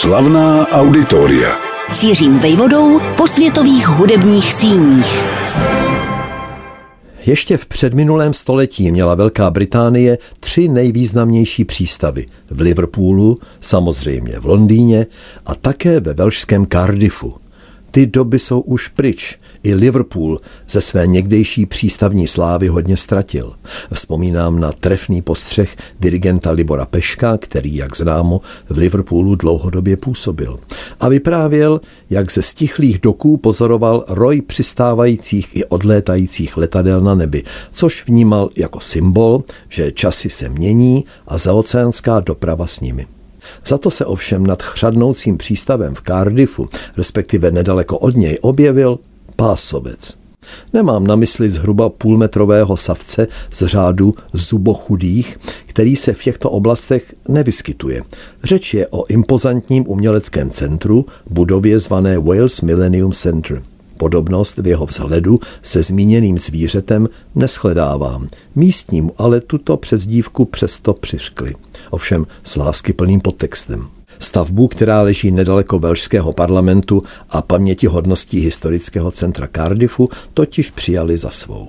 Slavná auditoria. Cířím vejvodou po světových hudebních síních. Ještě v předminulém století měla Velká Británie tři nejvýznamnější přístavy. V Liverpoolu, samozřejmě v Londýně a také ve velšském Cardiffu. Ty doby jsou už pryč. I Liverpool ze své někdejší přístavní slávy hodně ztratil. Vzpomínám na trefný postřeh dirigenta Libora Peška, který, jak známo, v Liverpoolu dlouhodobě působil. A vyprávěl, jak ze stichlých doků pozoroval roj přistávajících i odlétajících letadel na nebi, což vnímal jako symbol, že časy se mění a zaoceánská doprava s nimi. Za to se ovšem nad chřadnoucím přístavem v Cardiffu, respektive nedaleko od něj, objevil pásovec. Nemám na mysli zhruba půlmetrového savce z řádu zubochudých, který se v těchto oblastech nevyskytuje. Řeč je o impozantním uměleckém centru, budově zvané Wales Millennium Center. Podobnost v jeho vzhledu se zmíněným zvířetem neschledávám. Místním ale tuto přezdívku přesto přiškli. Ovšem s lásky plným podtextem. Stavbu, která leží nedaleko velšského parlamentu a paměti hodností historického centra Cardiffu, totiž přijali za svou.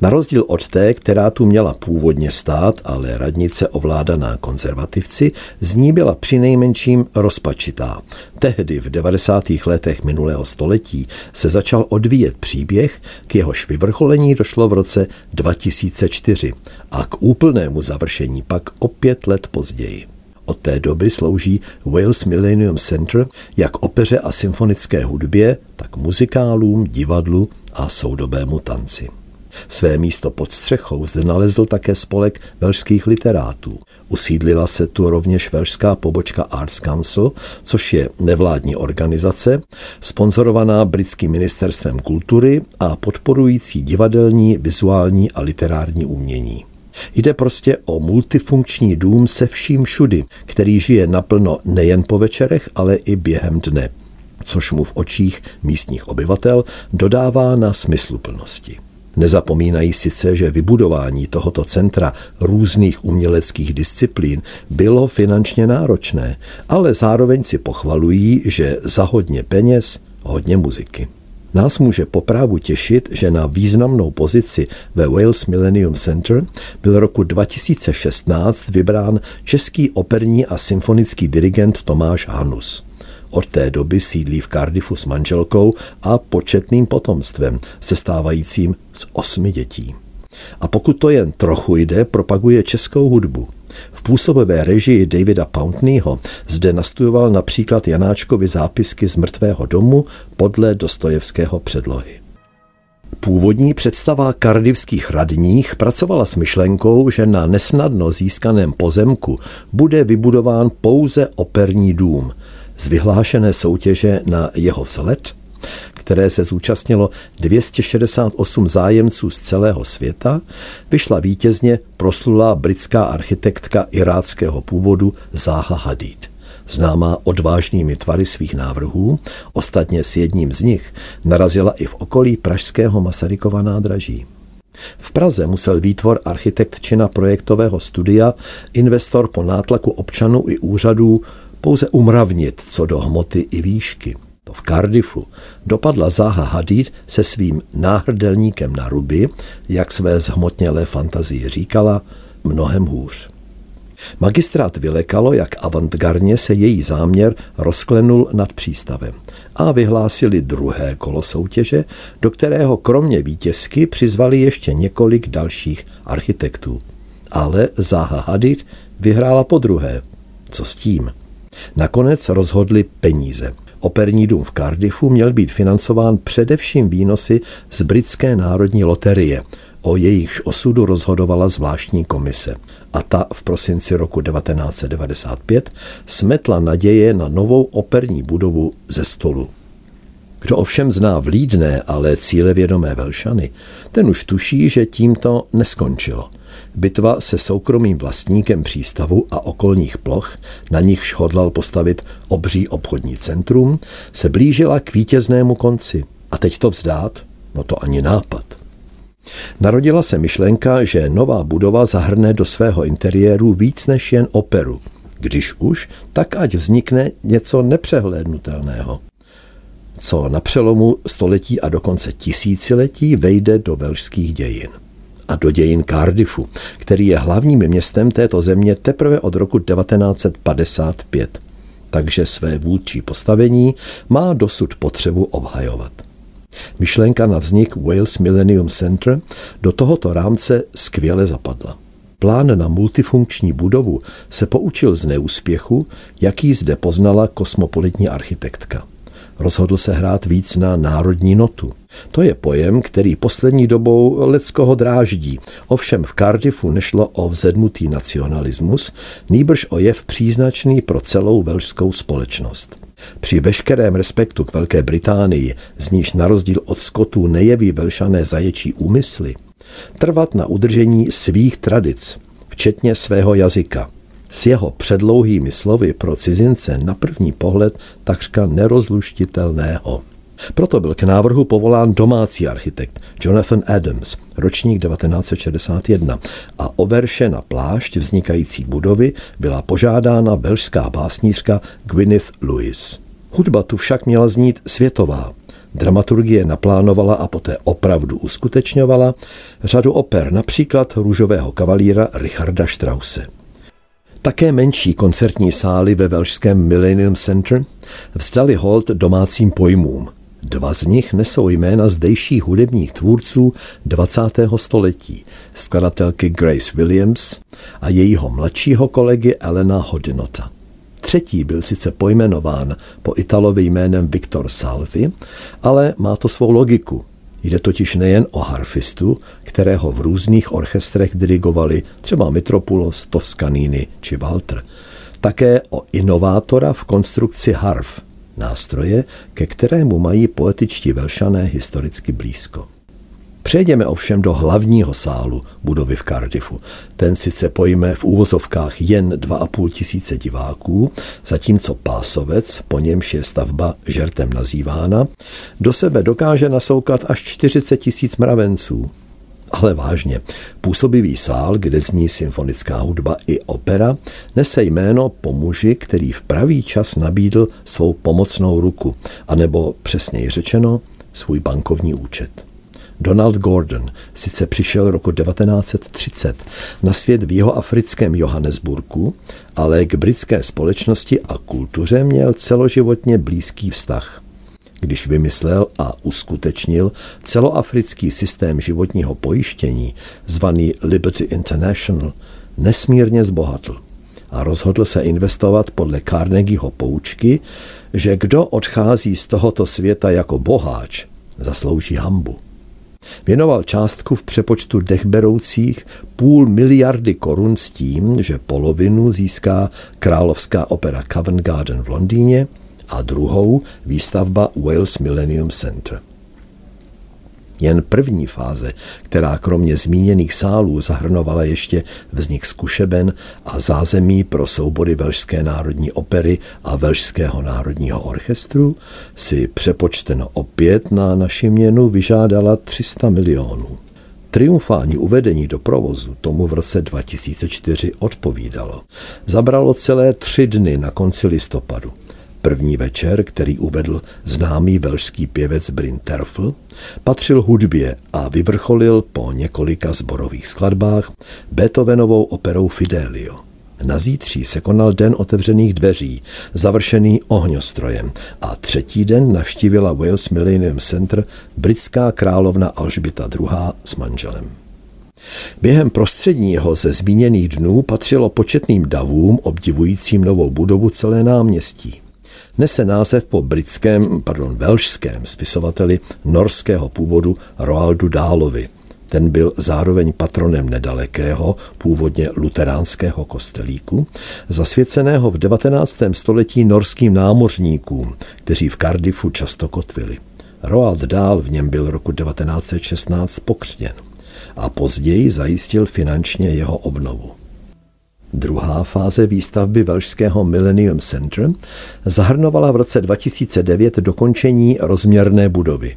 Na rozdíl od té, která tu měla původně stát, ale radnice ovládaná konzervativci, z ní byla přinejmenším rozpačitá. Tehdy v 90. letech minulého století se začal odvíjet příběh, k jehož vyvrcholení došlo v roce 2004 a k úplnému završení pak o pět let později. Od té doby slouží Wales Millennium Center jak opeře a symfonické hudbě, tak muzikálům, divadlu a soudobému tanci. Své místo pod střechou zde nalezl také spolek velšských literátů. Usídlila se tu rovněž velšská pobočka Arts Council, což je nevládní organizace, sponzorovaná britským ministerstvem kultury a podporující divadelní, vizuální a literární umění. Jde prostě o multifunkční dům se vším všudy, který žije naplno nejen po večerech, ale i během dne, což mu v očích místních obyvatel dodává na smysluplnosti. Nezapomínají sice, že vybudování tohoto centra různých uměleckých disciplín bylo finančně náročné, ale zároveň si pochvalují, že za hodně peněz hodně muziky. Nás může poprávu těšit, že na významnou pozici ve Wales Millennium Center byl roku 2016 vybrán český operní a symfonický dirigent Tomáš Hanus. Od té doby sídlí v Cardiffu s manželkou a početným potomstvem, sestávajícím z osmi dětí. A pokud to jen trochu jde, propaguje českou hudbu. V působivé režii Davida Pountneyho zde nastudoval například Janáčkovi zápisky z mrtvého domu podle Dostojevského předlohy. Původní představa kardivských radních pracovala s myšlenkou, že na nesnadno získaném pozemku bude vybudován pouze operní dům. Z vyhlášené soutěže na jeho vzhled které se zúčastnilo 268 zájemců z celého světa, vyšla vítězně proslulá britská architektka iráckého původu Zaha Hadid. Známá odvážnými tvary svých návrhů, ostatně s jedním z nich narazila i v okolí pražského Masarykova nádraží. V Praze musel výtvor architektčina projektového studia investor po nátlaku občanů i úřadů pouze umravnit co do hmoty i výšky – to v Cardiffu, dopadla Zaha Hadid se svým náhrdelníkem na ruby, jak své zhmotnělé fantazii říkala, mnohem hůř. Magistrát vylekalo, jak avantgardně se její záměr rozklenul nad přístavem a vyhlásili druhé kolo soutěže, do kterého kromě vítězky přizvali ještě několik dalších architektů. Ale Zaha Hadid vyhrála po druhé. Co s tím? Nakonec rozhodli peníze – Operní dům v Cardiffu měl být financován především výnosy z britské národní loterie. O jejichž osudu rozhodovala zvláštní komise. A ta v prosinci roku 1995 smetla naděje na novou operní budovu ze stolu. Kdo ovšem zná vlídné, ale cílevědomé Velšany, ten už tuší, že tímto neskončilo – Bitva se soukromým vlastníkem přístavu a okolních ploch, na nichž hodlal postavit obří obchodní centrum, se blížila k vítěznému konci. A teď to vzdát? No to ani nápad. Narodila se myšlenka, že nová budova zahrne do svého interiéru víc než jen operu. Když už, tak ať vznikne něco nepřehlédnutelného co na přelomu století a dokonce tisíciletí vejde do velšských dějin a do dějin Cardiffu, který je hlavním městem této země teprve od roku 1955. Takže své vůdčí postavení má dosud potřebu obhajovat. Myšlenka na vznik Wales Millennium Center do tohoto rámce skvěle zapadla. Plán na multifunkční budovu se poučil z neúspěchu, jaký zde poznala kosmopolitní architektka rozhodl se hrát víc na národní notu. To je pojem, který poslední dobou leckoho dráždí. Ovšem v Cardiffu nešlo o vzedmutý nacionalismus, nýbrž o jev příznačný pro celou velšskou společnost. Při veškerém respektu k Velké Británii, z níž na rozdíl od Skotů nejeví velšané zaječí úmysly, trvat na udržení svých tradic, včetně svého jazyka – s jeho předlouhými slovy pro cizince na první pohled takřka nerozluštitelného. Proto byl k návrhu povolán domácí architekt Jonathan Adams, ročník 1961, a o verše na plášť vznikající budovy byla požádána velšská básnířka Gwyneth Lewis. Hudba tu však měla znít světová. Dramaturgie naplánovala a poté opravdu uskutečňovala řadu oper, například Růžového kavalíra Richarda Strause. Také menší koncertní sály ve velšském Millennium Center vzdali hold domácím pojmům. Dva z nich nesou jména zdejších hudebních tvůrců 20. století, skladatelky Grace Williams a jejího mladšího kolegy Elena Hodinota. Třetí byl sice pojmenován po Italovi jménem Viktor Salvi, ale má to svou logiku. Jde totiž nejen o harfistu, kterého v různých orchestrech dirigovali třeba Mitropulos, Toscanini či Walter, také o inovátora v konstrukci harf, nástroje, ke kterému mají poetičtí velšané historicky blízko. Přejdeme ovšem do hlavního sálu budovy v Cardiffu. Ten sice pojme v úvozovkách jen 2,5 tisíce diváků, zatímco pásovec, po němž je stavba žertem nazývána, do sebe dokáže nasoukat až 40 tisíc mravenců. Ale vážně, působivý sál, kde zní symfonická hudba i opera, nese jméno po muži, který v pravý čas nabídl svou pomocnou ruku, anebo přesněji řečeno, svůj bankovní účet. Donald Gordon sice přišel roku 1930 na svět v jeho africkém Johannesburgu, ale k britské společnosti a kultuře měl celoživotně blízký vztah. Když vymyslel a uskutečnil celoafrický systém životního pojištění, zvaný Liberty International, nesmírně zbohatl a rozhodl se investovat podle Carnegieho poučky, že kdo odchází z tohoto světa jako boháč, zaslouží hambu. Věnoval částku v přepočtu dechberoucích půl miliardy korun s tím, že polovinu získá Královská opera Covent Garden v Londýně a druhou výstavba Wales Millennium Center. Jen první fáze, která kromě zmíněných sálů zahrnovala ještě vznik zkušeben a zázemí pro soubory Velšské národní opery a Velšského národního orchestru, si přepočteno opět na naši měnu vyžádala 300 milionů. Triumfální uvedení do provozu tomu v roce 2004 odpovídalo. Zabralo celé tři dny na konci listopadu. První večer, který uvedl známý velšský pěvec Bryn Terfl, patřil hudbě a vyvrcholil po několika zborových skladbách Beethovenovou operou Fidelio. Na zítří se konal den otevřených dveří, završený ohňostrojem a třetí den navštívila Wales Millennium Center britská královna Alžbita II. s manželem. Během prostředního ze zmíněných dnů patřilo početným davům obdivujícím novou budovu celé náměstí nese název po britském, pardon, velšském spisovateli norského původu Roaldu Dálovi. Ten byl zároveň patronem nedalekého, původně luteránského kostelíku, zasvěceného v 19. století norským námořníkům, kteří v Cardiffu často kotvili. Roald Dahl v něm byl roku 1916 pokřtěn a později zajistil finančně jeho obnovu. Druhá fáze výstavby Velšského Millennium Center zahrnovala v roce 2009 dokončení rozměrné budovy.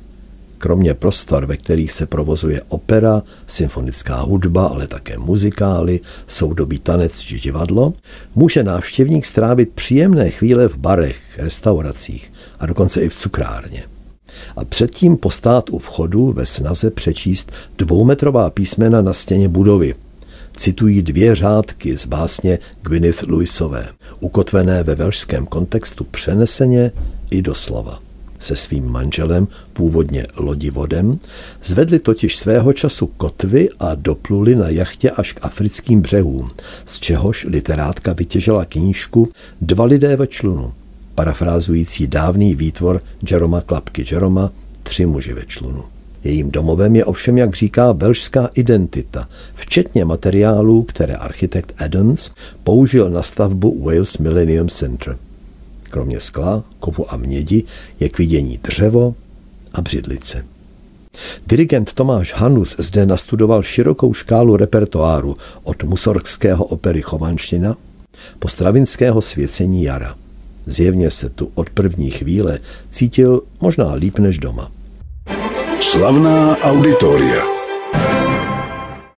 kromě prostor, ve kterých se provozuje opera, symfonická hudba, ale také muzikály, soudobý tanec či divadlo, může návštěvník strávit příjemné chvíle v barech, restauracích a dokonce i v cukrárně. A předtím postát u vchodu ve snaze přečíst dvoumetrová písmena na stěně budovy. Citují dvě řádky z básně Gwyneth Lewisové, ukotvené ve velšském kontextu přeneseně i doslova se svým manželem, původně lodivodem, zvedli totiž svého času kotvy a dopluli na jachtě až k africkým břehům, z čehož literátka vytěžila knížku Dva lidé ve člunu, parafrázující dávný výtvor Jeroma Klapky Jeroma Tři muži ve člunu. Jejím domovem je ovšem, jak říká, velšská identita, včetně materiálů, které architekt Adams použil na stavbu Wales Millennium Center. Kromě skla, kovu a mědi je k vidění dřevo a břidlice. Dirigent Tomáš Hanus zde nastudoval širokou škálu repertoáru od musorgského opery Chovanština po stravinského svěcení jara. Zjevně se tu od první chvíle cítil možná líp než doma. Slavná auditoria.